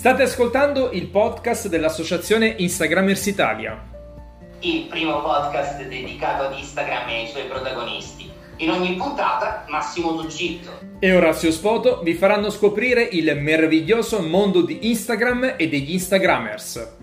State ascoltando il podcast dell'associazione Instagrammers Italia. Il primo podcast dedicato ad Instagram e ai suoi protagonisti. In ogni puntata Massimo Tuggitto e Orazio Spoto vi faranno scoprire il meraviglioso mondo di Instagram e degli Instagrammers.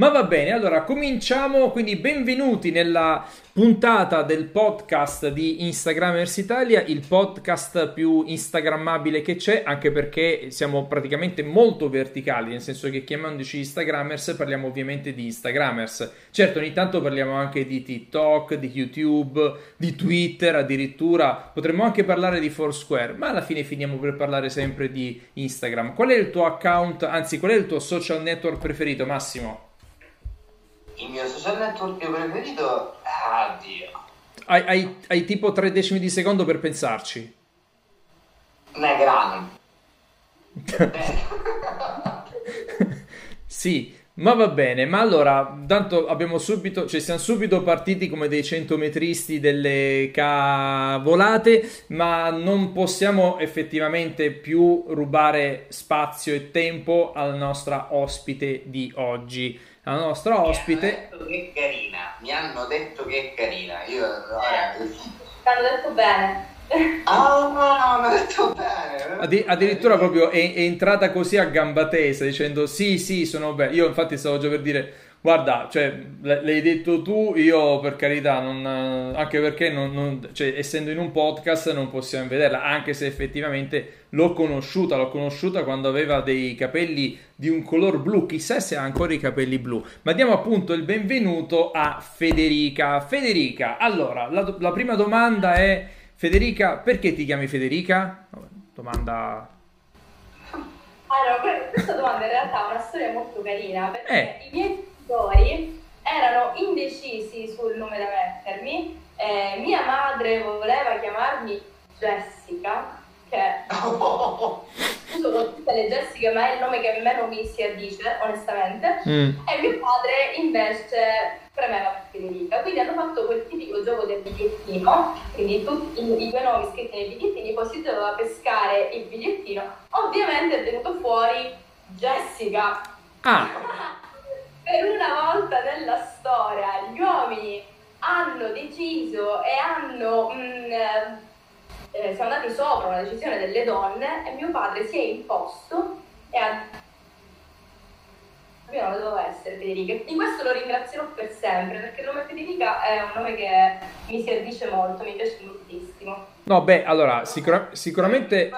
Ma va bene, allora cominciamo, quindi benvenuti nella puntata del podcast di Instagrammers Italia, il podcast più instagrammabile che c'è, anche perché siamo praticamente molto verticali, nel senso che chiamandoci Instagrammers parliamo ovviamente di Instagrammers. Certo, ogni tanto parliamo anche di TikTok, di YouTube, di Twitter addirittura, potremmo anche parlare di Foursquare, ma alla fine finiamo per parlare sempre di Instagram. Qual è il tuo account, anzi qual è il tuo social network preferito, Massimo? Il mio social network preferito... Ah, Dio. Hai, hai, hai tipo tre decimi di secondo per pensarci. Negrano. sì, ma va bene, ma allora, tanto abbiamo subito, cioè siamo subito partiti come dei centometristi delle cavolate, ma non possiamo effettivamente più rubare spazio e tempo alla nostra ospite di oggi la nostra ospite. Mi hanno detto che è carina, mi hanno detto che è carina. Io ora... Eh, hanno detto bene. Ah, no, hanno detto bene. Addi- addirittura proprio è, è, entrata così a gamba tesa dicendo sì, sì, sono bene. Io infatti stavo già per dire Guarda, cioè, l'hai detto tu, io per carità, non, anche perché non, non, cioè, essendo in un podcast non possiamo vederla, anche se effettivamente l'ho conosciuta, l'ho conosciuta quando aveva dei capelli di un color blu, chissà se ha ancora i capelli blu. Ma diamo appunto il benvenuto a Federica. Federica, allora, la, la prima domanda è, Federica, perché ti chiami Federica? Domanda allora, questa domanda in realtà ha una storia molto carina perché eh. i miei genitori erano indecisi sul nome da mettermi. Eh, mia madre voleva chiamarmi Jessica, che uso con tutte le Jessica, ma è il nome che a me non mi si addice, onestamente. Mm. E mio padre invece premeva per Federica. Quindi hanno fatto quel tipico gioco del bigliettino, quindi tutti i, i due nomi scritti nei bigliettini, poi si doveva pescare il bigliettino. Ovviamente è venuto fuori Jessica. Ah. per una volta nella storia gli uomini hanno deciso e hanno mh, mm, eh, sono andati sopra una decisione delle donne e mio padre si è imposto e ha io non lo dovevo essere Federica di questo lo ringrazierò per sempre perché il nome Federica è un nome che mi si addice molto mi piace moltissimo no beh allora sicura- sicuramente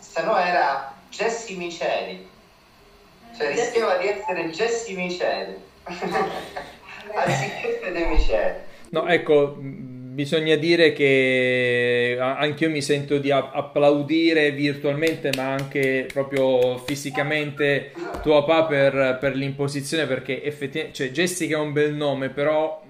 se no era Jessie Miceli cioè rischiava di essere Jesse Michele. Anziché Fede Michele. No, ecco, bisogna dire che anche io mi sento di applaudire virtualmente, ma anche proprio fisicamente tuo papà per, per l'imposizione, perché effettivamente, cioè Jessica è un bel nome, però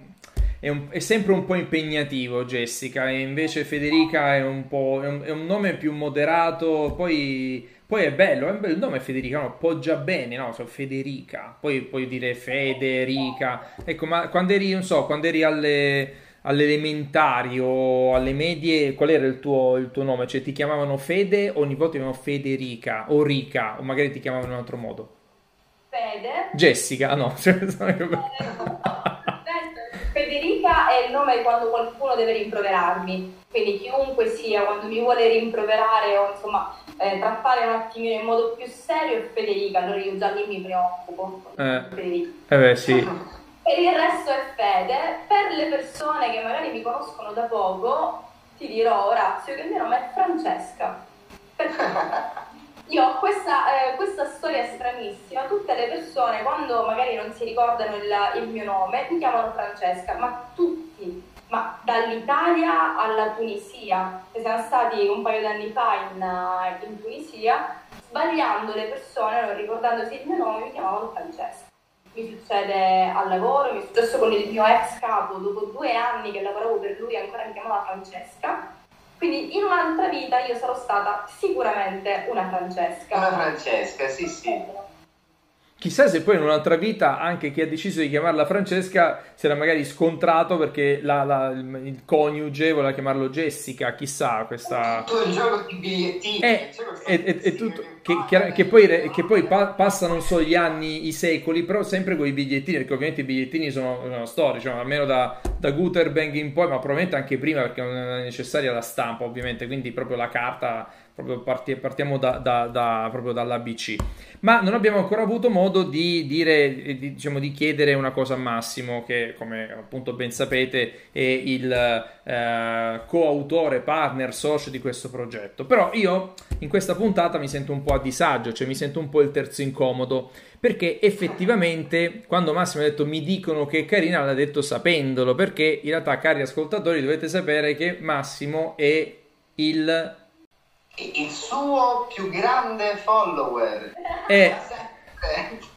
è, un, è, sempre un po' impegnativo Jessica, e invece Federica è un, è un, è un nome più moderato, poi poi è bello, è un bel nome Federica, no? Poggia bene, no? So, Federica. Poi puoi dire Federica. Ecco, ma quando eri, non so, quando eri alle, alle elementari o alle medie, qual era il tuo, il tuo, nome? Cioè ti chiamavano Fede o ogni volta ti chiamavano Federica o Rica o magari ti chiamavano in un altro modo? Fede. Jessica, no. Federica è il nome quando qualcuno deve rimproverarmi. Quindi chiunque sia, quando mi vuole rimproverare o insomma eh, trattare un attimino in modo più serio è Federica, allora io già lì mi preoccupo. Eh, Federica. eh beh sì. Per il resto è Fede. Per le persone che magari mi conoscono da poco, ti dirò Orazio che il mio nome è Francesca. Io ho questa, eh, questa, storia stranissima. Tutte le persone, quando magari non si ricordano il, il mio nome, mi chiamano Francesca, ma tutti ma dall'Italia alla Tunisia, che siamo stati un paio d'anni fa in, eh, in Tunisia, sbagliando le persone, non ricordandosi il mio nome, mi chiamavano Francesca. Mi succede al lavoro, mi è successo con il mio ex capo, dopo due anni che lavoravo per lui ancora mi chiamava Francesca. Quindi in un'altra vita io sarò stata sicuramente una Francesca. Una Francesca, sì sì. Chissà se poi in un'altra vita anche chi ha deciso di chiamarla Francesca si era magari scontrato perché la, la, il coniuge voleva chiamarlo Jessica, chissà questa... Tu il gioco di bigliettini, è, è, è, è tutto, che, che, che, poi, che poi pa, passano so gli anni, i secoli, però sempre con i bigliettini, perché ovviamente i bigliettini sono, sono storici, cioè, almeno da, da Gutenberg in poi, ma probabilmente anche prima perché non è necessaria la stampa ovviamente, quindi proprio la carta proprio parti, partiamo da, da, da, proprio dall'ABC. Ma non abbiamo ancora avuto modo di dire, di, diciamo, di chiedere una cosa a Massimo, che come appunto ben sapete è il eh, coautore, partner, socio di questo progetto. Però io in questa puntata mi sento un po' a disagio, cioè mi sento un po' il terzo incomodo, perché effettivamente quando Massimo ha detto mi dicono che è carina, l'ha detto sapendolo, perché in realtà, cari ascoltatori, dovete sapere che Massimo è il il suo più grande follower. È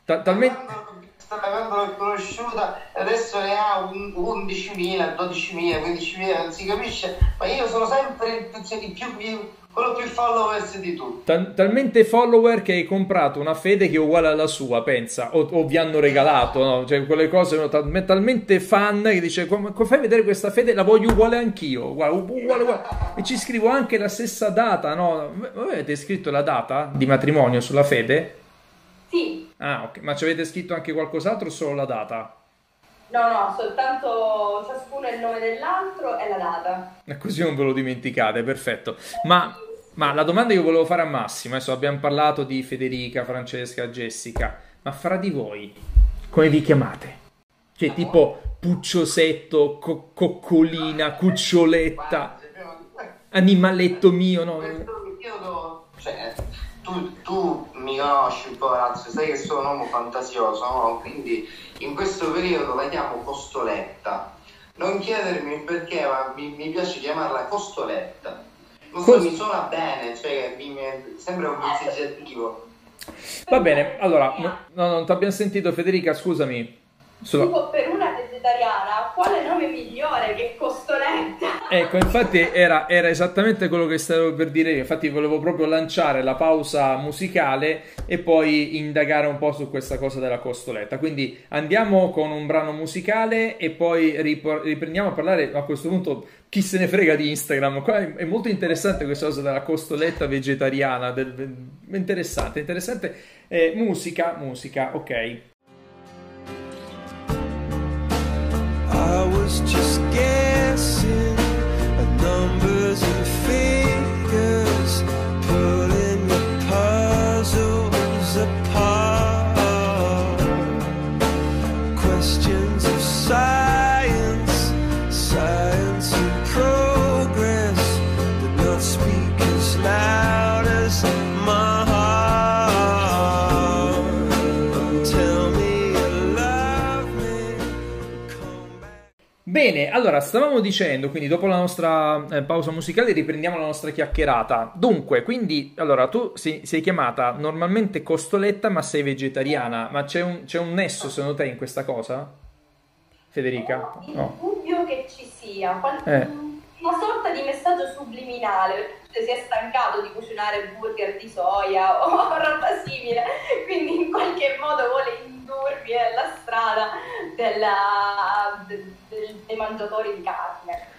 ta- talmente avendolo conosciuta adesso ne ha 11.000, 12.000, 15.000, non si capisce, ma io sono sempre il più, più quello più followers di tutti. Tal- talmente follower che hai comprato una fede che è uguale alla sua, pensa, o, o vi hanno regalato, no? Cioè, quelle cose sono tal- talmente fan che dice, come, fai a vedere questa fede? La voglio uguale anch'io, uguale, uguale, uguale. E ci scrivo anche la stessa data, no? Voi avete scritto la data di matrimonio sulla fede? Sì. Ah, ok, ma ci avete scritto anche qualcos'altro o solo la data? No, no, soltanto ciascuno il nome dell'altro e la data. E così non ve lo dimenticate, perfetto. Ma ma la domanda che volevo fare a Massimo, adesso abbiamo parlato di Federica, Francesca, Jessica, ma fra di voi come vi chiamate? Cioè tipo Pucciosetto, co- Coccolina, Cuccioletta, animaletto mio, no? Cioè, tu, tu, mi conosci un po', ragazzi, sai che sono un uomo fantasioso, no? Quindi in questo periodo la chiamo Costoletta. Non chiedermi perché, ma mi, mi piace chiamarla Costoletta non so, mi suona bene, cioè mi, sembra un vezzeggiativo. Va bene, allora, no, no, non ti abbiamo sentito Federica, scusami. Tipo per una vegetariana, quale nome migliore che costoletta? Ecco, infatti era, era, esattamente quello che stavo per dire. Infatti volevo proprio lanciare la pausa musicale e poi indagare un po' su questa cosa della costoletta. Quindi andiamo con un brano musicale e poi riprendiamo a parlare a questo punto chi se ne frega di Instagram. Qua è molto interessante questa cosa della costoletta vegetariana. Del, interessante, interessante. Eh, musica, musica, ok. Was just Bene, allora stavamo dicendo, quindi dopo la nostra eh, pausa musicale riprendiamo la nostra chiacchierata. Dunque, quindi, allora tu sei, sei chiamata normalmente Costoletta, ma sei vegetariana, ma c'è un, c'è un, nesso secondo te in questa cosa? Federica? No, no. dubbio che ci sia. Qual- eh una sorta di messaggio subliminale, perché si è stancato di cucinare burger di soia o roba simile, quindi in qualche modo vuole indurvi nella strada della, de, de, dei mangiatori di carne.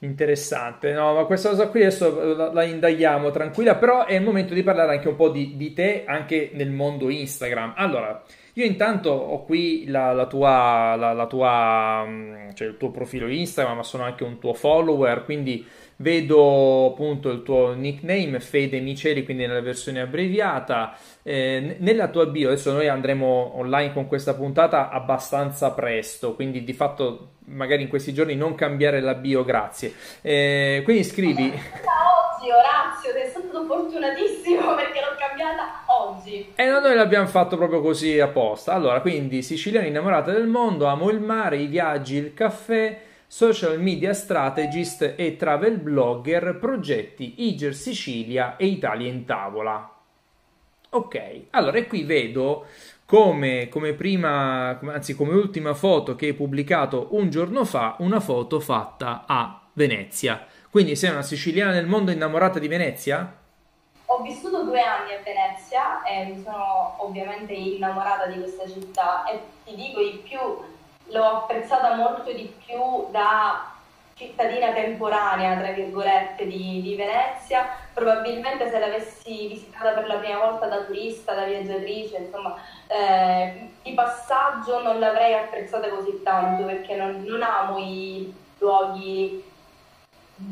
Interessante, no, ma questa cosa qui adesso la, la, indaghiamo tranquilla, però è il momento di parlare anche un po' di, di te anche nel mondo Instagram. Allora, io intanto ho qui la, la tua, la, la tua, mm, cioè il tuo profilo Instagram, ma sono anche un tuo follower, quindi vedo appunto il tuo nickname Fede Miceli, quindi nella versione abbreviata. Eh, nella tua bio, adesso noi andremo online con questa puntata abbastanza presto, quindi di fatto magari in questi giorni non cambiare la bio, grazie. Eh, quindi scrivi oggi, Orazio, sei stato fortunatissimo perché l'ho cambiata oggi. E noi l'abbiamo fatto proprio così apposta. Allora, quindi siciliana innamorata del mondo, amo il mare, i viaggi, il caffè, social media strategist e travel blogger, progetti Iger Sicilia e Italia in tavola. Ok, allora e qui vedo come, come prima, anzi come ultima foto che hai pubblicato un giorno fa, una foto fatta a Venezia. Quindi sei una siciliana nel mondo innamorata di Venezia? Ho vissuto due anni a Venezia e mi sono ovviamente innamorata di questa città e ti dico di più, l'ho apprezzata molto di più da cittadina temporanea, tra virgolette, di, di, Venezia. Probabilmente se l'avessi visitata per la prima volta da turista, da viaggiatrice, insomma, eh, di passaggio non l'avrei apprezzata così tanto perché non, non amo i luoghi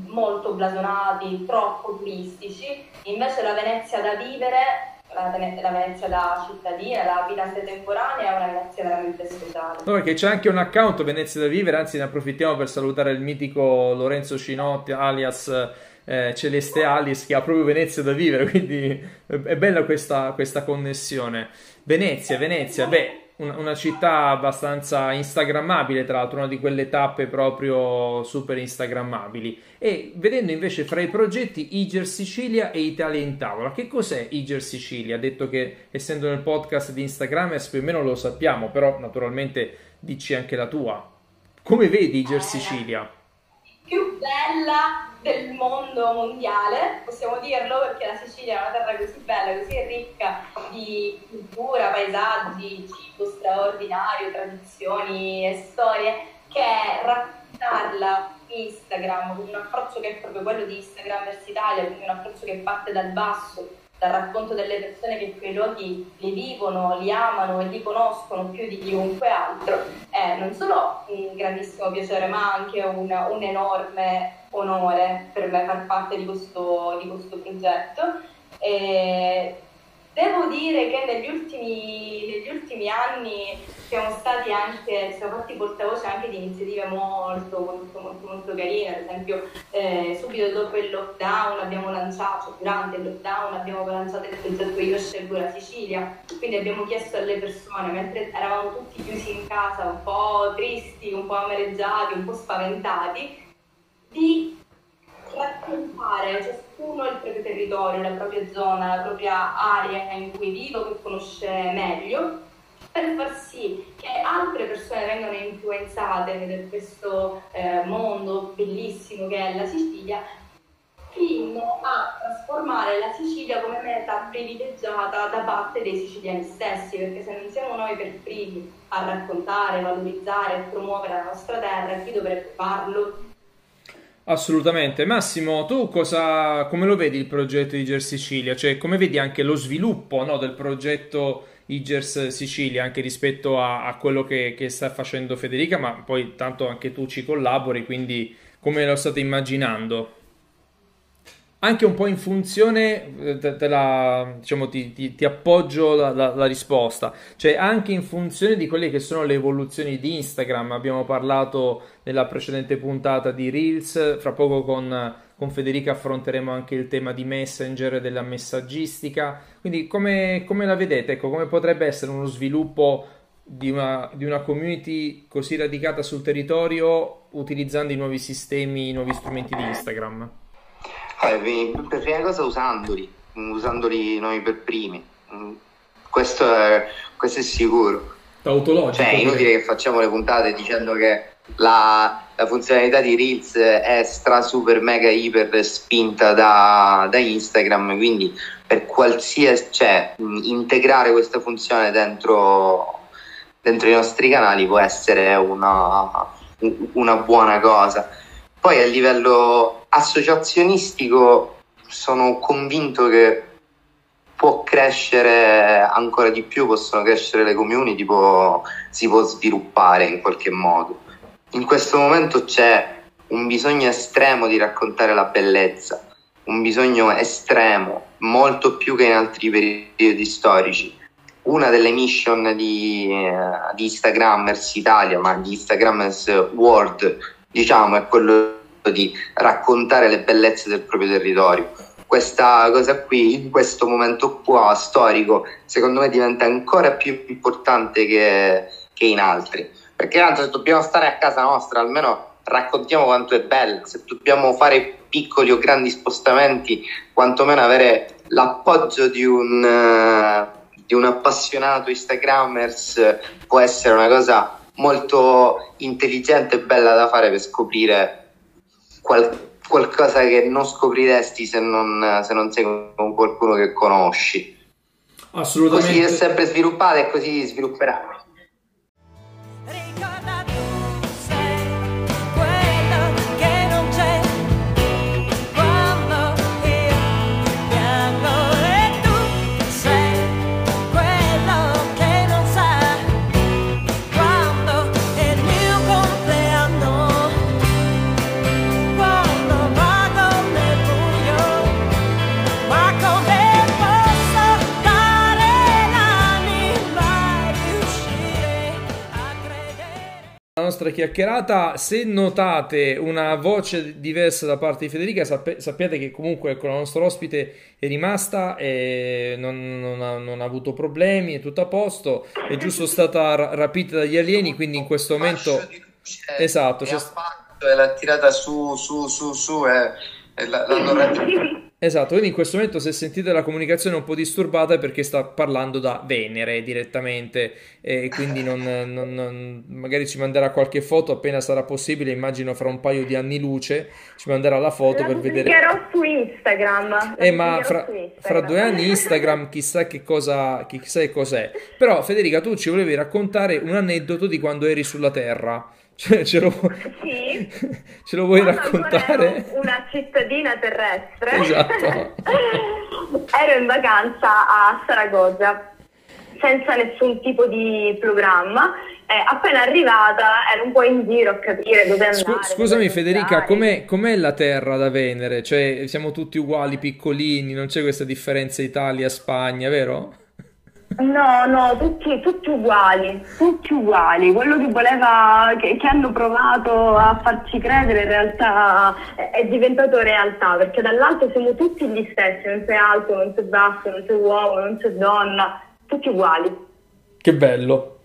molto blasonati, troppo turistici. Invece la Venezia da vivere la, Venezia da cittadina, la abitante temporanea è una Venezia veramente speciale. Perché c'è anche un account Venezia da vivere, anzi ne approfittiamo per salutare il mitico Lorenzo Cinotti alias eh, Celeste Alice che ha proprio Venezia da vivere, quindi è bella questa, questa connessione. Venezia, Venezia, beh, una, città abbastanza instagrammabile, tra l'altro, una di quelle tappe proprio super instagrammabili. E vedendo invece fra i progetti Iger Sicilia e Italia in tavola, che cos'è Iger Sicilia? Detto che essendo nel podcast di Instagram più o meno lo sappiamo, però naturalmente dici anche la tua. Come vedi Iger Sicilia? Più bella del mondo mondiale, possiamo dirlo, perché la Sicilia è una terra così bella, così ricca di cultura, paesaggi, cibo straordinario, tradizioni e storie, che raccontarla Instagram con un approccio che è proprio quello di Instagram verso Italia, quindi un approccio che parte dal basso, dal racconto delle persone che quei luoghi li vivono, li amano e li conoscono più di chiunque altro, è non solo un grandissimo piacere ma anche un, un enorme onore per me far parte di questo, di questo progetto. E Devo dire che negli ultimi, negli ultimi anni siamo stati anche, siamo fatti portavoce anche di iniziative molto, molto, molto, molto carine, ad esempio eh, subito dopo il lockdown abbiamo lanciato, durante il lockdown abbiamo lanciato il progetto Io scelgo la Sicilia, quindi abbiamo chiesto alle persone, mentre eravamo tutti chiusi in casa, un po' tristi, un po' amareggiati, un po' spaventati, di raccontare ciascuno il proprio territorio, la propria zona, la propria area in cui vivo, che conosce meglio, per far sì che altre persone vengano influenzate da questo eh, mondo bellissimo che è la Sicilia, fino a trasformare la Sicilia come meta privilegiata da parte dei siciliani stessi, perché se non siamo noi per primi a raccontare, valorizzare e promuovere la nostra terra, chi dovrebbe farlo? Assolutamente. Massimo, tu cosa, come lo vedi il progetto Igers Sicilia? Cioè, come vedi anche lo sviluppo no, del progetto Igers Sicilia, anche rispetto a, a quello che, che, sta facendo Federica, ma poi tanto anche tu ci collabori, quindi come lo state immaginando? Anche un po' in funzione, eh, te, te la, diciamo, ti, ti, ti appoggio la, la, la, risposta, cioè anche in funzione di quelle che sono le evoluzioni di Instagram. Abbiamo parlato nella precedente puntata di Reels, fra poco con, con Federica affronteremo anche il tema di Messenger e della messaggistica. Quindi come, come la vedete? Ecco, come potrebbe essere uno sviluppo di una, di una community così radicata sul territorio utilizzando i nuovi sistemi, i nuovi strumenti di Instagram? Per prima cosa usandoli, usandoli noi per primi. Questo è, questo è sicuro. Tautologico. Cioè, è inutile che facciamo le puntate dicendo che la, la, funzionalità di Reels è stra super mega iper spinta da, da Instagram, quindi per qualsiasi, cioè, integrare questa funzione dentro, dentro i nostri canali può essere una, una buona cosa. Poi a livello associazionistico sono convinto che può crescere ancora di più, possono crescere le community, può, si può sviluppare in qualche modo. In questo momento c'è un bisogno estremo di raccontare la bellezza, un bisogno estremo, molto più che in altri periodi storici. Una delle mission di, uh, di Instagrammers Italia, ma di Instagrammers World, diciamo, è quello di raccontare le bellezze del proprio territorio. Questa cosa qui, in questo momento qua storico, secondo me diventa ancora più importante che, che in altri. Perché tanto se dobbiamo stare a casa nostra, almeno raccontiamo quanto è bella. Se dobbiamo fare piccoli o grandi spostamenti, quantomeno avere l'appoggio di un, uh, di un appassionato Instagrammers può essere una cosa molto intelligente e bella da fare per scoprire qual- qualcosa che non scopriresti se non, se non sei con qualcuno che conosci. Assolutamente. Così è sempre sviluppata e così svilupperà. Nostra chiacchierata. Se notate una voce diversa da parte di Federica, sapp- sappiate che comunque ecco, la nostra ospite è rimasta e non, non, ha, non, ha, avuto problemi, è tutto a posto. È giusto stata ra- rapita dagli alieni, quindi in questo momento... Esatto. C'è... E l'ha tirata su, su, su, su e, e l'hanno rapita. Esatto, quindi in questo momento se sentite la comunicazione un po' disturbata è perché sta parlando da Venere direttamente e quindi non, non, non, magari ci manderà qualche foto appena sarà possibile, immagino fra un paio di anni luce ci manderà la foto la per vedere. La su Instagram. Eh ma fra, Instagram. fra, due anni Instagram chissà che cosa, chissà che cos'è. Però Federica tu ci volevi raccontare un aneddoto di quando eri sulla Terra. Cioè, ce lo, sì. ce lo vuoi raccontare? Una cittadina terrestre. Esatto. ero in vacanza a Saragozza senza nessun tipo di programma. Eh, appena arrivata ero un po' in giro a capire dove andare. scusami Federica, com'è, com'è, la Terra da Venere? Cioè, siamo tutti uguali, piccolini, non c'è questa differenza Italia-Spagna, vero? No, no, tutti, tutti, uguali, tutti uguali. Quello che voleva, che, che, hanno provato a farci credere in realtà è, è, diventato realtà, perché dall'alto siamo tutti gli stessi, non c'è alto, non c'è basso, non c'è uomo, non c'è donna, tutti uguali. Che bello.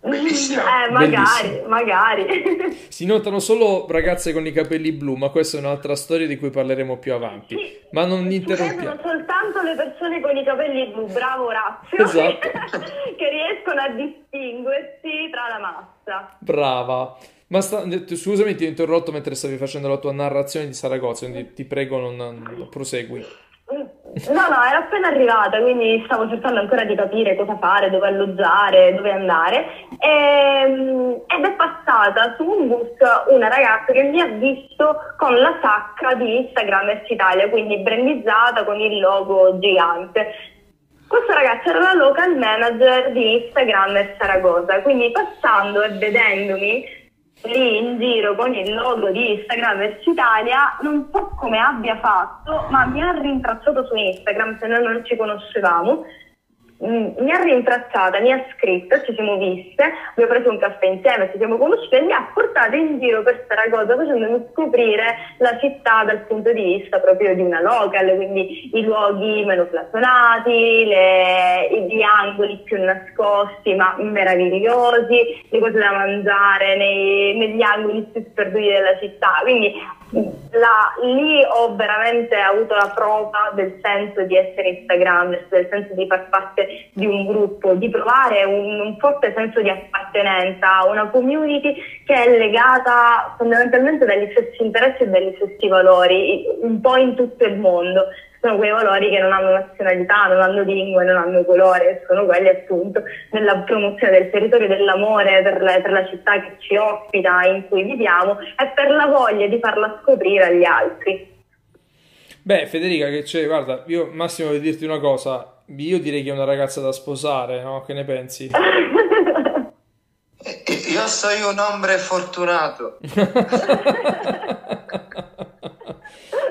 Bellissimo. Eh, magari, Bellissimo. magari. Si notano solo ragazze con i capelli blu, ma questa è un'altra storia di cui parleremo più avanti. Sì, ma non interrompiamo. Sono soltanto le persone con i capelli blu, bravo Orazio, esatto. che riescono a distinguersi tra la massa. Brava. Ma sta, scusami, ti ho interrotto mentre stavi facendo la tua narrazione di Saragozza, quindi ti prego non, non prosegui. No, no, ero appena arrivata, quindi stavo cercando ancora di capire cosa fare, dove alloggiare, dove andare. E, ehm, ed è passata su un bus una ragazza che mi ha visto con la sacca di Instagram Est Italia, quindi brandizzata con il logo gigante. Questo ragazzo era la local manager di Instagram Saragossa, quindi passando e vedendomi lì in giro con il logo di Instagram Italia, non so come abbia fatto, ma mi ha rintracciato su Instagram se noi non ci conoscevamo mi ha rintracciata, mi ha scritto, ci siamo viste, abbiamo preso un caffè insieme, ci siamo conosciute e mi ha portato in giro per Saragossa facendomi scoprire la città dal punto di vista proprio di una local, quindi i luoghi meno blasonati, gli angoli più nascosti ma meravigliosi, le cose da mangiare nei, negli angoli più sperduti della città. Quindi la, lì ho veramente avuto la prova del senso di essere Instagram, del senso di far parte di un gruppo, di provare un, un forte senso di appartenenza a una community che è legata fondamentalmente dagli stessi interessi e dagli stessi valori, un po' in tutto il mondo sono quei valori che non hanno nazionalità, non hanno lingue, non hanno colore, sono quelli appunto nella promozione del territorio dell'amore per, le, per la città che ci ospita, in cui viviamo e per la voglia di farla scoprire agli altri. Beh, Federica, che c'è, guarda, io Massimo voglio dirti una cosa, io direi che è una ragazza da sposare, no? Che ne pensi? io sono un uomo fortunato.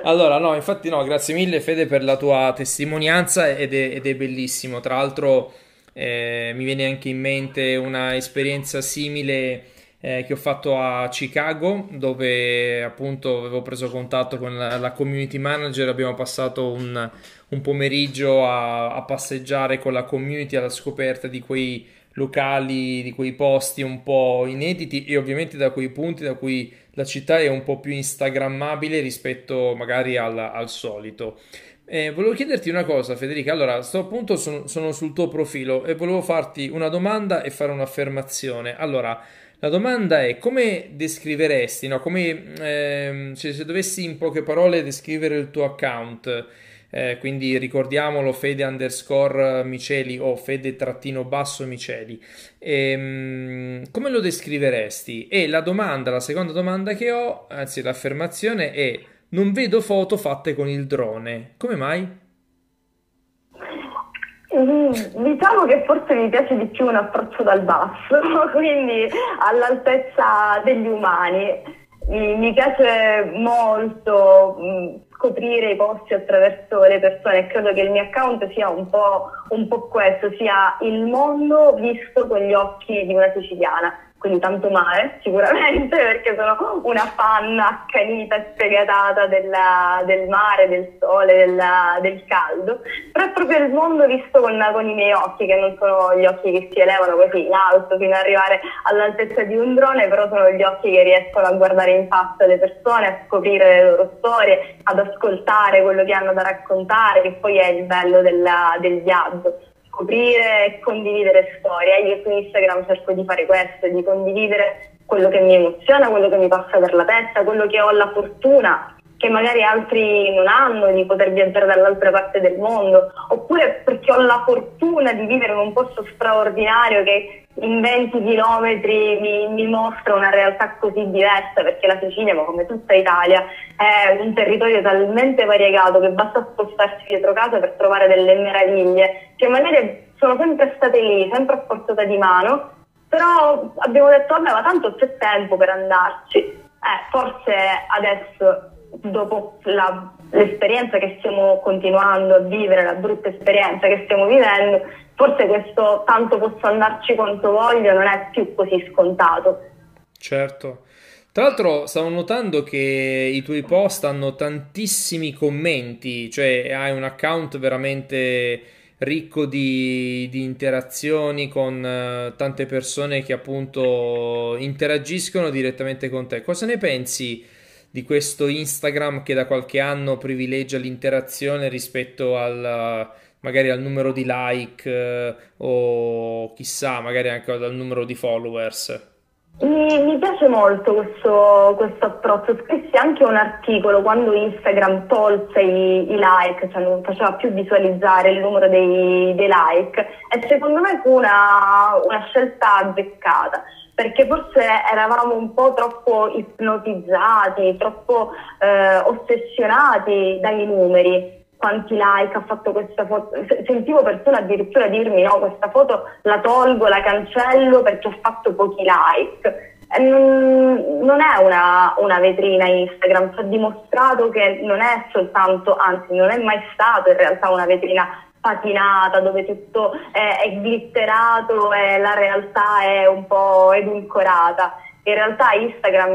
Allora, no, infatti no, grazie mille Fede per la tua testimonianza ed è, ed è bellissimo. Tra l'altro eh, mi viene anche in mente una esperienza simile eh, che ho fatto a Chicago, dove appunto avevo preso contatto con la, la community manager, abbiamo passato un, un pomeriggio a, a passeggiare con la community alla scoperta di quei locali, di quei posti un po' inediti e ovviamente da quei punti da cui la città è un po' più instagrammabile rispetto magari al, al solito. Eh, volevo chiederti una cosa, Federica. Allora, sto appunto sono, sono, sul tuo profilo e volevo farti una domanda e fare un'affermazione. Allora, La domanda è come descriveresti, no? come, ehm, cioè, se dovessi in poche parole descrivere il tuo account, eh, quindi ricordiamolo fede underscore miceli o fede trattino basso miceli, ehm, come lo descriveresti? E la domanda, la seconda domanda che ho, anzi l'affermazione è non vedo foto fatte con il drone, come mai? Mm, diciamo che forse mi piace di più un approccio dal basso, quindi all'altezza degli umani. Mi piace molto mm, scoprire i posti attraverso le persone. E credo che il mio account sia un po', un po' questo, sia il mondo visto con gli occhi di una siciliana quindi tanto male sicuramente perché sono una fan accanita e sfegatata della, del mare, del sole, della, del caldo, però è proprio il mondo visto con, con, i miei occhi, che non sono gli occhi che si elevano così in alto fino ad arrivare all'altezza di un drone, però sono gli occhi che riescono a guardare in faccia le persone, a scoprire le loro storie, ad ascoltare quello che hanno da raccontare, che poi è il bello della, del viaggio scoprire e condividere storie. Io su Instagram cerco di fare questo, di condividere quello che mi emoziona, quello che mi passa per la testa, quello che ho la fortuna che magari altri non hanno di poter viaggiare dall'altra parte del mondo, oppure perché ho la fortuna di vivere in un posto straordinario che in 20 chilometri mi, mi, mostra una realtà così diversa, perché la Sicilia, ma come tutta Italia, è un territorio talmente variegato che basta spostarsi dietro casa per trovare delle meraviglie che magari sono sempre state lì, sempre a portata di mano, però abbiamo detto, vabbè, ma tanto c'è tempo per andarci. Eh, forse adesso dopo la, l'esperienza che stiamo continuando a vivere, la brutta esperienza che stiamo vivendo, forse questo tanto posso andarci quanto voglio non è più così scontato. Certo. Tra l'altro stavo notando che i tuoi post hanno tantissimi commenti, cioè hai un account veramente ricco di, di interazioni con uh, tante persone che appunto interagiscono direttamente con te. Cosa ne pensi? Di questo Instagram che da qualche anno privilegia l'interazione rispetto al magari al numero di like eh, o chissà, magari anche al numero di followers. Mi, mi piace molto questo, questo, approccio. Scrissi anche un articolo quando Instagram tolse i, i like, cioè non faceva più visualizzare il numero dei, dei like e secondo me fu una, una scelta azzeccata perché forse eravamo un po' troppo ipnotizzati, troppo eh, ossessionati dai numeri. Quanti like ha fatto questa foto? Sentivo persone addirittura dirmi: No, questa foto la tolgo, la cancello perché ho fatto pochi like. Non, non, è una, una, vetrina Instagram, ci ha dimostrato che non è soltanto, anzi non è mai stato in realtà una vetrina patinata, dove tutto è, è glitterato e la realtà è un po' edulcorata. In realtà Instagram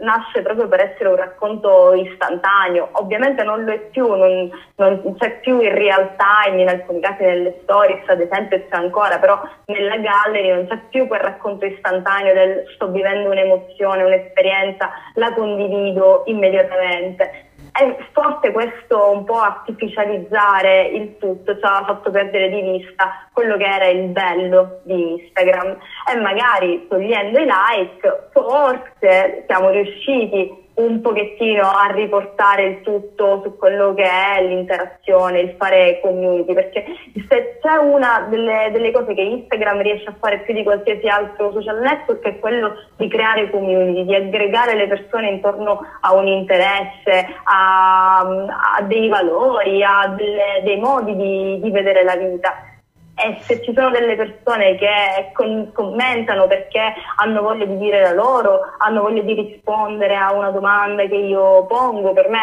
nasce proprio per essere un racconto istantaneo, ovviamente non lo è più, non, non c'è più in real time, in alcuni casi nelle stories ad esempio c'è ancora, però nella gallery non c'è più quel racconto istantaneo del sto vivendo un'emozione, un'esperienza, la condivido immediatamente è forte questo un po' artificializzare il tutto, ci ha fatto perdere di vista quello che era il bello di Instagram. E magari togliendo i like forse siamo riusciti un pochettino a riportare il tutto su quello che è l'interazione, il fare community, perché se c'è una delle, delle, cose che Instagram riesce a fare più di qualsiasi altro social network è quello di creare community, di aggregare le persone intorno a un interesse, a, a dei valori, a delle, dei modi di, di vedere la vita e se ci sono delle persone che con- commentano perché hanno voglia di dire la loro, hanno voglia di rispondere a una domanda che io pongo, per me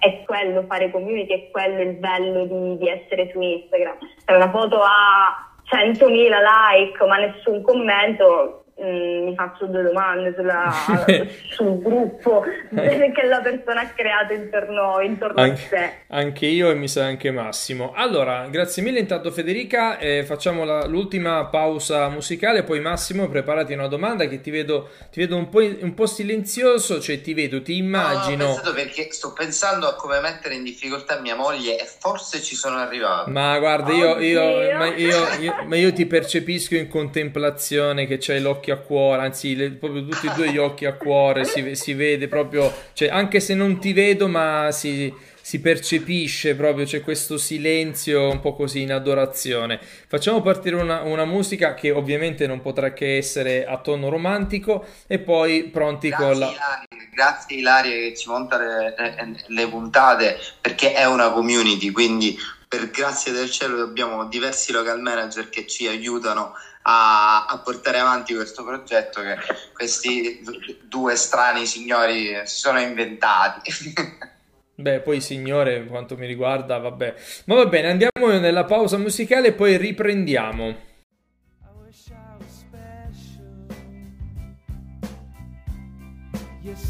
è, è quello fare community, è quello il bello di, di essere su Instagram. Se una foto ha 100.000 like ma nessun commento, Mm, mi faccio due domande sulla, sul gruppo che la persona ha creato intorno, intorno anche, a sé. Anche io e mi sa anche Massimo. Allora, grazie mille intanto Federica, eh, facciamo la, l'ultima pausa musicale, poi Massimo preparati una domanda che ti vedo, ti vedo un, po', un po' silenzioso, cioè ti vedo, ti immagino... No, perché sto pensando a come mettere in difficoltà mia moglie e forse ci sono arrivato. Ma guarda, io, io, ma io, io, ma io ti percepisco in contemplazione che c'hai l'occhio occhi a cuore, anzi le, proprio tutti e due gli occhi a cuore, si, si vede proprio, cioè anche se non ti vedo ma si si percepisce proprio, c'è questo silenzio un po' così in adorazione. Facciamo partire una, una musica che ovviamente non potrà che essere a tono romantico e poi pronti grazie, con la... Ilaria, grazie Ilaria che ci monta le, le, le puntate perché è una community, quindi per grazia del cielo abbiamo diversi local manager che ci aiutano a, a, portare avanti questo progetto che questi due strani signori si sono inventati. Beh, poi signore, quanto mi riguarda, vabbè. Ma va bene, andiamo nella pausa musicale e poi riprendiamo.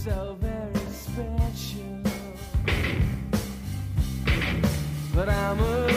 So very special. But I'm a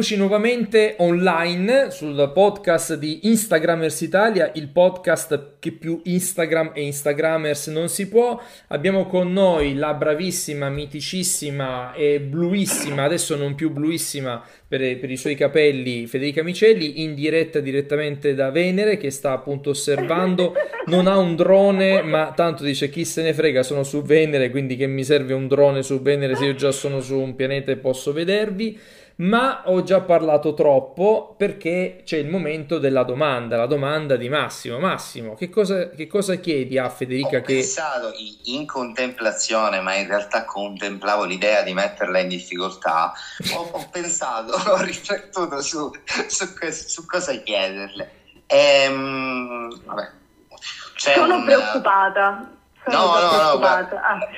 Eccoci nuovamente online sul podcast di Instagramers Italia, il podcast che più Instagram e Instagramers non si può. Abbiamo con noi la bravissima, miticissima e bluissima, adesso non più bluissima per, per i suoi capelli, Federica Micelli, in diretta direttamente da Venere che sta appunto osservando. Non ha un drone, ma tanto dice chi se ne frega, sono su Venere, quindi che mi serve un drone su Venere se io già sono su un pianeta e posso vedervi ma ho già parlato troppo perché c'è il momento della domanda, la domanda di Massimo. Massimo, che cosa, che cosa chiedi a Federica? Ho che... pensato in contemplazione, ma in realtà contemplavo l'idea di metterla in difficoltà. Ho, ho pensato, ho riflettuto su, su, su cosa chiederle. Ehm, vabbè. Sono un... preoccupata. Sono no, no, preoccupata. no, ah.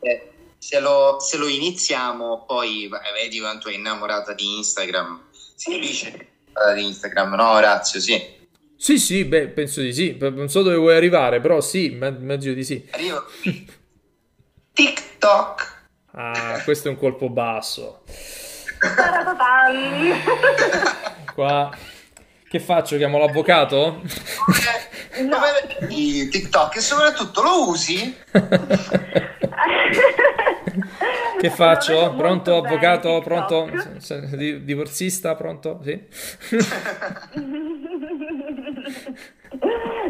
eh, se lo, se lo iniziamo, poi vedi quanto è innamorata di Instagram. Si capisce di Instagram, no, Orazio? Sì. Sì, sì, beh, penso di sì. Non so dove vuoi arrivare, però sì, immagino di sì. Arrivo. TikTok. Ah, questo è un colpo basso. Qua. Che faccio? Chiamo l'avvocato? No. TikTok e soprattutto lo usi? Che faccio? Pronto, avvocato? Pronto? Divorzista? Pronto? Sì?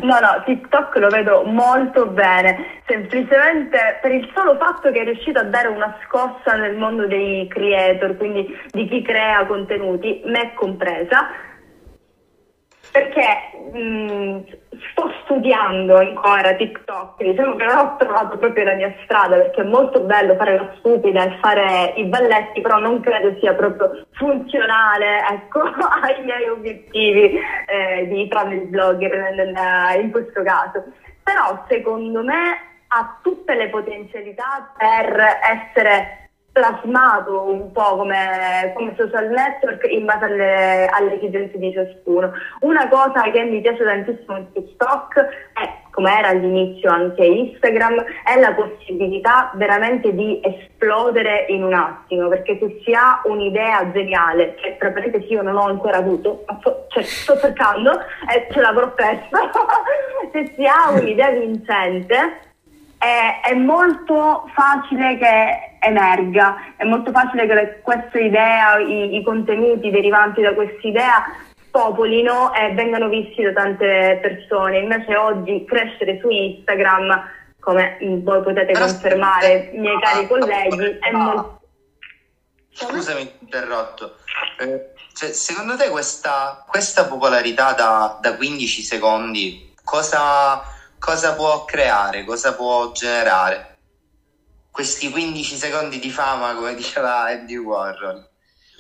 No, no, TikTok lo vedo molto bene, semplicemente per il solo fatto che è riuscito a dare una scossa nel mondo dei creator, quindi di chi crea contenuti, me compresa, perché mh, mm, sto studiando ancora TikTok, diciamo che non ho trovato proprio la mia strada perché è molto bello fare la stupida e fare i balletti, però non credo sia proprio funzionale ecco, ai miei obiettivi eh, di travel blogger nel, in questo caso. Però secondo me ha tutte le potenzialità per essere plasmato un po' come, come, social network in base alle, alle, esigenze di ciascuno. Una cosa che mi piace tantissimo di TikTok è, come era all'inizio anche Instagram, è la possibilità veramente di esplodere in un attimo, perché se si ha un'idea geniale, che tra parentesi io non ho ancora avuto, cioè sto cercando e ce l'avrò presto, se si ha un'idea vincente, è, è molto facile che emerga. È molto facile che questa idea, i, i contenuti derivanti da questa idea popolino e vengano visti da tante persone. Invece oggi crescere su Instagram, come voi potete confermare, miei cari colleghi, è molto... Scusami, interrotto. Eh, cioè, secondo te questa, questa popolarità da, da, 15 secondi cosa, cosa può creare, cosa può generare? questi 15 secondi di fama, come diceva Andy Warhol.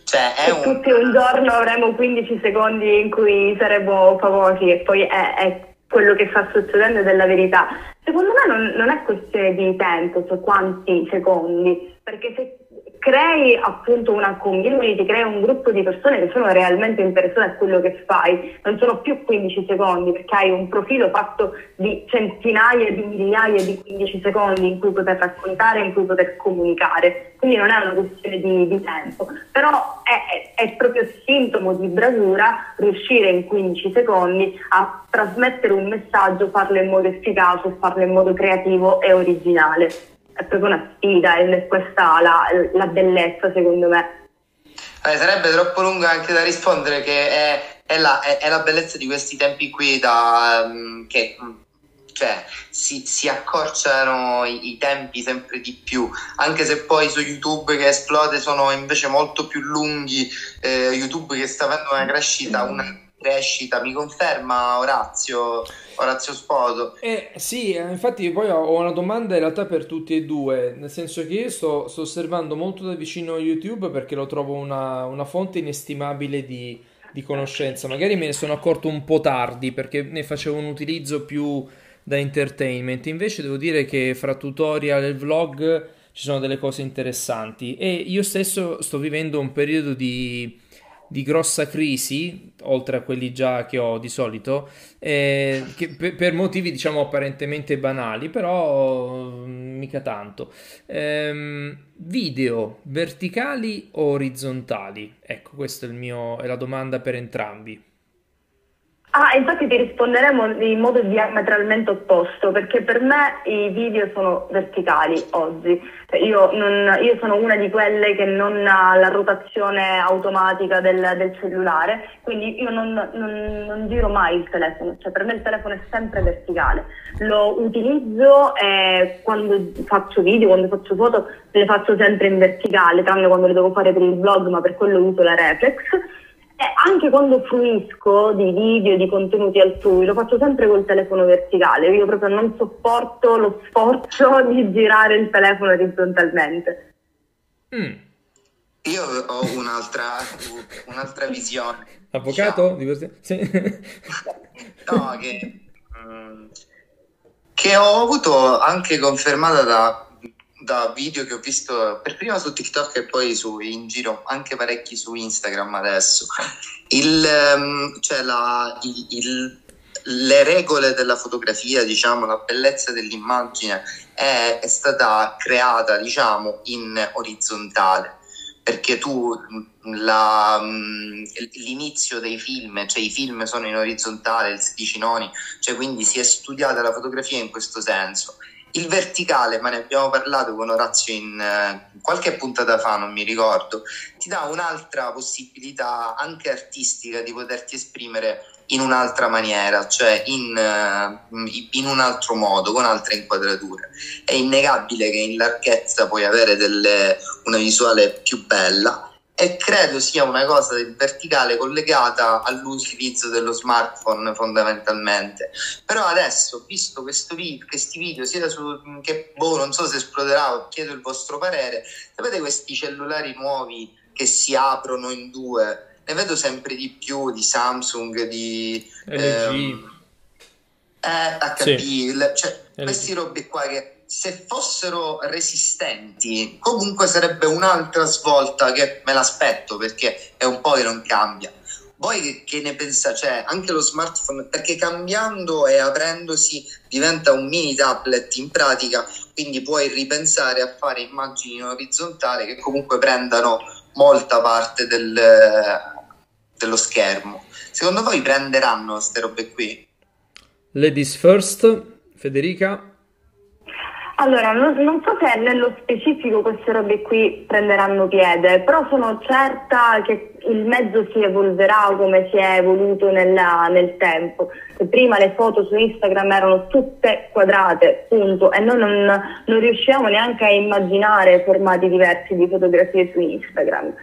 Cioè, è un... Tutti un giorno avremo 15 secondi in cui saremo famosi e poi è, è quello che sta succedendo della verità. Secondo me non, non, è questione di tempo, cioè quanti secondi, perché se crei appunto una community, crei un gruppo di persone che sono realmente interessate a quello che fai, non sono più 15 secondi perché hai un profilo fatto di centinaia di migliaia di 15 secondi in cui poter raccontare, in cui poter comunicare, quindi non è una questione di, di tempo, però è, è, è proprio sintomo di bravura riuscire in 15 secondi a trasmettere un messaggio, farlo in modo efficace, farlo in modo creativo e originale è proprio una sfida ed è questa la, la bellezza secondo me. Eh, sarebbe troppo lungo anche da rispondere che è, è, la, è, è la, bellezza di questi tempi qui da, um, che cioè, si, si accorciano i, i, tempi sempre di più, anche se poi su YouTube che esplode sono invece molto più lunghi, eh, YouTube che sta avendo una crescita, una crescita, mi conferma Orazio, Orazio Spoto? Eh, sì, eh, infatti poi ho una domanda in realtà per tutti e due, nel senso che io sto, sto osservando molto da vicino YouTube perché lo trovo una, una fonte inestimabile di, di, conoscenza, magari me ne sono accorto un po' tardi perché ne facevo un utilizzo più da entertainment, invece devo dire che fra tutorial e vlog ci sono delle cose interessanti. E io stesso sto vivendo un periodo di di grossa crisi, oltre a quelli già che ho di solito, eh, per, per, motivi diciamo apparentemente banali, però mm, mica tanto. Ehm, video verticali o orizzontali? Ecco, questa è, è la domanda per entrambi. Ah, infatti ti risponderemo in modo diametralmente opposto, perché per me i video sono verticali oggi. Cioè io, non, io, sono una di quelle che non ha la rotazione automatica del, del cellulare, quindi io non, non, non, giro mai il telefono, cioè per me il telefono è sempre verticale. Lo utilizzo eh, quando faccio video, quando faccio foto, le faccio sempre in verticale, tranne quando le devo fare per il vlog, ma per quello uso la reflex eh, anche quando fruisco di video, di contenuti altrui, lo faccio sempre col telefono verticale. Io proprio non sopporto lo sforzo di girare il telefono orizzontalmente. Mm. Io ho un'altra, un'altra visione. Avvocato? Diciamo. Sì. no, che, mm, che ho avuto anche confermata da da video che ho visto per prima su TikTok e poi su, in giro anche parecchi su Instagram adesso. Il, um, cioè la, il, il, le regole della fotografia, diciamo, la bellezza dell'immagine è, è stata creata, diciamo, in orizzontale perché tu la, l'inizio dei film, cioè i film sono in orizzontale, il 16 noni, cioè quindi si è studiata la fotografia in questo senso il verticale, ma ne abbiamo parlato con Orazio in eh, qualche puntata fa, non mi ricordo, ti dà un'altra possibilità anche artistica di poterti esprimere in un'altra maniera, cioè in, uh, in, un altro modo, con altre inquadrature. È innegabile che in larghezza puoi avere delle, una visuale più bella, e credo sia una cosa del verticale collegata all'utilizzo dello smartphone fondamentalmente. Però adesso, visto video, questi video, sia su che boh, non so se esploderà, chiedo il vostro parere, sapete questi cellulari nuovi che si aprono in due? Ne vedo sempre di più di Samsung, di LG. Ehm, eh, HP, sì. cioè, questi robe qua che se fossero resistenti, comunque sarebbe un'altra svolta che me l'aspetto perché è un po' che non cambia. Voi che, ne pensate? Cioè, anche lo smartphone, perché cambiando e aprendosi diventa un mini tablet in pratica, quindi puoi ripensare a fare immagini in orizzontale che comunque prendano molta parte del, dello schermo. Secondo voi prenderanno queste robe qui? Ladies first, Federica. Allora, non, non, so se nello specifico queste robe qui prenderanno piede, però sono certa che il mezzo si evolverà come si è evoluto nella, nel tempo. Prima le foto su Instagram erano tutte quadrate, punto, e noi non, non riusciamo neanche a immaginare formati diversi di fotografie su Instagram.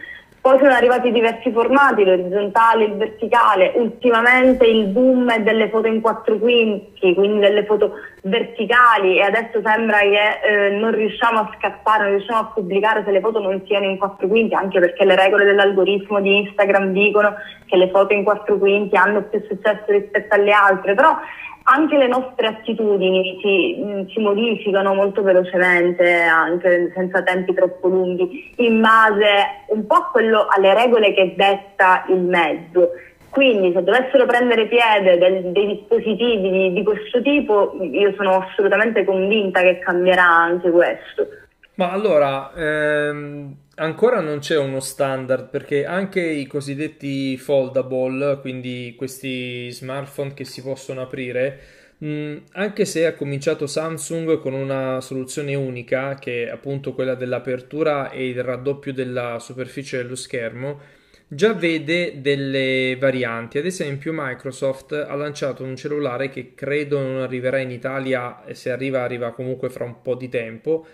Poi sono arrivati diversi formati, l'orizzontale, il verticale, ultimamente il boom è delle foto in quattro quinti, quindi delle foto verticali e adesso sembra che eh, non riusciamo a scappare, non riusciamo a pubblicare se le foto non siano in quattro quinti, anche perché le regole dell'algoritmo di Instagram dicono che le foto in quattro quinti hanno più successo rispetto alle altre, però anche le nostre attitudini si, mm, si, modificano molto velocemente, anche senza tempi troppo lunghi, in base un po' a quello, alle regole che detta il mezzo. Quindi se dovessero prendere piede del, dei dispositivi di, di questo tipo, io sono assolutamente convinta che cambierà anche questo. Ma allora, ehm, ancora non c'è uno standard perché anche i cosiddetti foldable, quindi questi smartphone che si possono aprire, mh, anche se ha cominciato Samsung con una soluzione unica, che è appunto quella dell'apertura e il raddoppio della superficie dello schermo, già vede delle varianti. Ad esempio, Microsoft ha lanciato un cellulare che credo non arriverà in Italia e se arriva arriva comunque fra un po' di tempo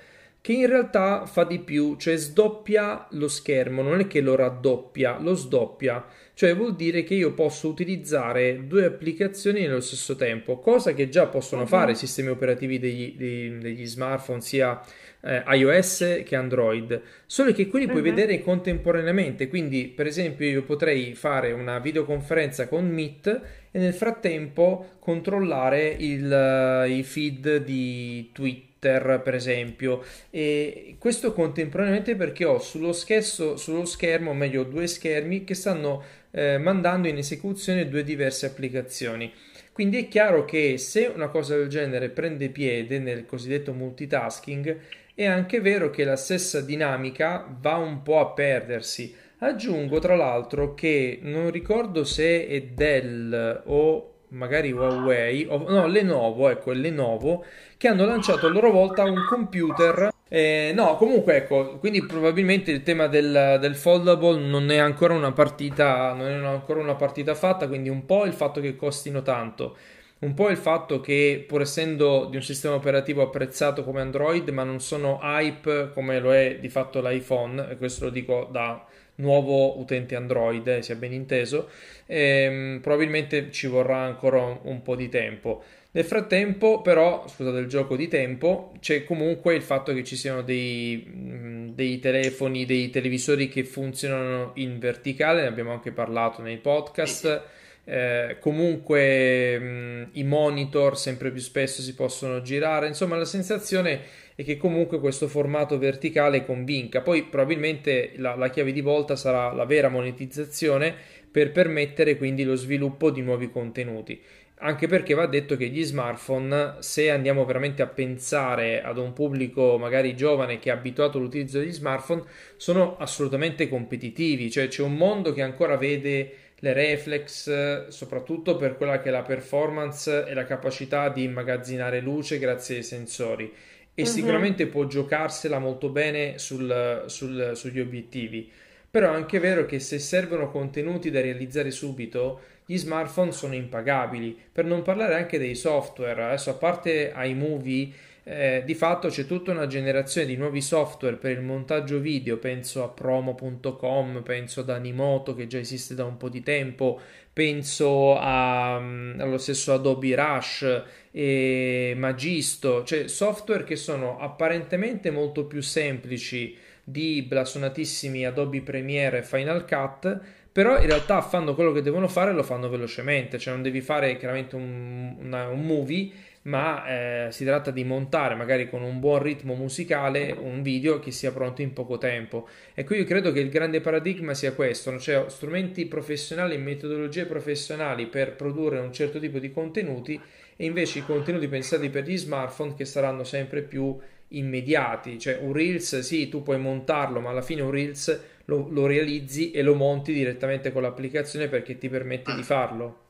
che in realtà fa di più, cioè sdoppia lo schermo, non è che lo raddoppia, lo sdoppia, cioè vuol dire che io posso utilizzare due applicazioni nello stesso tempo, cosa che già possono uh-huh. fare i sistemi operativi degli, degli, degli smartphone, sia eh, iOS che Android, solo che quelli uh-huh. puoi vedere contemporaneamente, quindi per esempio io potrei fare una videoconferenza con Meet e nel frattempo controllare il, i feed di Twitter Twitter, per esempio, e questo contemporaneamente perché ho sullo, schesso, sullo schermo, meglio, due schermi che stanno eh, mandando in esecuzione due diverse applicazioni. Quindi è chiaro che se una cosa del genere prende piede nel cosiddetto multitasking, è anche vero che la stessa dinamica va un po' a perdersi. Aggiungo tra l'altro che non ricordo se è Dell o magari Huawei, o, no, Lenovo, ecco, Lenovo, che hanno lanciato a loro volta un computer. Eh, no, comunque ecco, quindi probabilmente il tema del, del, foldable non è ancora una partita, non è ancora una partita fatta, quindi un po' il fatto che costino tanto, un po' il fatto che pur essendo di un sistema operativo apprezzato come Android, ma non sono hype come lo è di fatto l'iPhone, e questo lo dico da nuovo utente Android, eh, sia ben inteso, ehm, probabilmente ci vorrà ancora un, un po' di tempo. Nel frattempo, però, scusate il gioco di tempo, c'è comunque il fatto che ci siano dei, mm, dei, telefoni, dei televisori che funzionano in verticale, ne abbiamo anche parlato nei podcast. Eh, comunque mh, mm, i monitor sempre più spesso si possono girare, insomma la sensazione e che comunque questo formato verticale convinca. Poi probabilmente la, la chiave di volta sarà la vera monetizzazione per permettere quindi lo sviluppo di nuovi contenuti. Anche perché va detto che gli smartphone, se andiamo veramente a pensare ad un pubblico magari giovane che è abituato all'utilizzo degli smartphone, sono assolutamente competitivi, cioè c'è un mondo che ancora vede le reflex, soprattutto per quella che è la performance e la capacità di immagazzinare luce grazie ai sensori e uh-huh. sicuramente può giocarsela molto bene sul, sul, sugli obiettivi. Però è anche vero che se servono contenuti da realizzare subito, gli smartphone sono impagabili. Per non parlare anche dei software, adesso a parte iMovie, eh, di fatto c'è tutta una generazione di nuovi software per il montaggio video, penso a promo.com, penso ad Animoto che già esiste da un po' di tempo, penso a, um, allo stesso Adobe Rush e Magisto, cioè software che sono apparentemente molto più semplici di blasonatissimi Adobe Premiere e Final Cut, però in realtà fanno quello che devono fare e lo fanno velocemente, cioè non devi fare chiaramente un, una, un movie ma eh, si tratta di montare magari con un buon ritmo musicale un video che sia pronto in poco tempo. E qui io credo che il grande paradigma sia questo, cioè strumenti professionali, metodologie professionali per produrre un certo tipo di contenuti e invece i contenuti pensati per gli smartphone che saranno sempre più immediati, cioè un Reels sì, tu puoi montarlo, ma alla fine un Reels lo, lo realizzi e lo monti direttamente con l'applicazione perché ti permette di farlo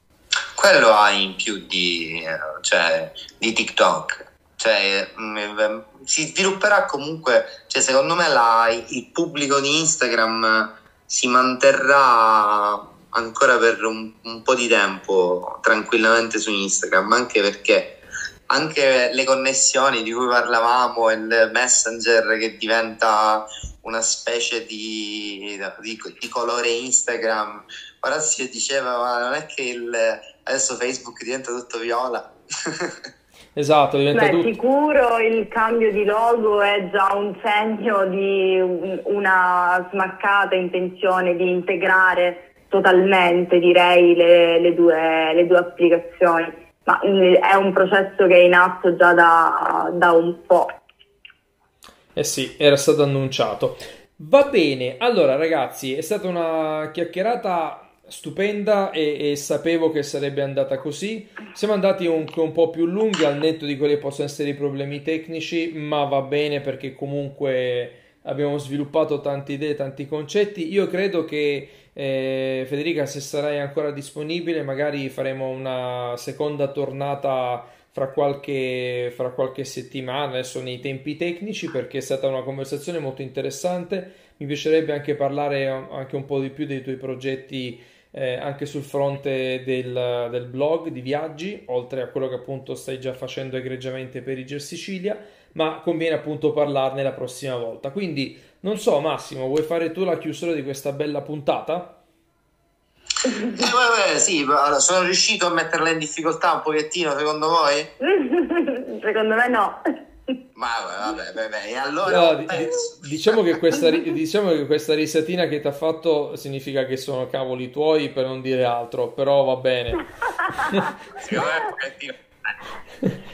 quello ha in più di, cioè, di TikTok. Cioè, mm, si svilupperà comunque, cioè, secondo me la, il pubblico di Instagram si manterrà ancora per un, un, po' di tempo tranquillamente su Instagram, anche perché anche le connessioni di cui parlavamo, il messenger che diventa una specie di, di, di colore Instagram, Orazio diceva ma non è che il, adesso Facebook diventa tutto viola. Esatto, diventa Beh, tutto... sicuro il cambio di logo è già un segno di una smaccata intenzione di integrare totalmente, direi, le, le, due, le due applicazioni. Ma mm, è un processo che è in atto già da, da un po'. Eh sì, era stato annunciato. Va bene, allora ragazzi, è stata una chiacchierata stupenda e, e, sapevo che sarebbe andata così. Siamo andati un, un, po' più lunghi al netto di quelli che possono essere i problemi tecnici, ma va bene perché comunque abbiamo sviluppato tante idee, tanti concetti. Io credo che eh, Federica, se sarai ancora disponibile, magari faremo una seconda tornata fra qualche, fra qualche settimana, adesso nei tempi tecnici, perché è stata una conversazione molto interessante. Mi piacerebbe anche parlare anche un po' di più dei tuoi progetti eh, anche sul fronte del, del, blog di viaggi, oltre a quello che appunto stai già facendo egregiamente per Iger Sicilia, ma conviene appunto parlarne la prossima volta. Quindi non so, Massimo, vuoi fare tu la chiusura di questa bella puntata? Eh, vabbè, sì, sono riuscito a metterla in difficoltà un pochettino, secondo voi? secondo me no. Ma vabbè, vabbè, e allora no, diciamo, che questa, diciamo che questa risatina che ti ha fatto significa che sono cavoli tuoi per non dire altro, però va bene.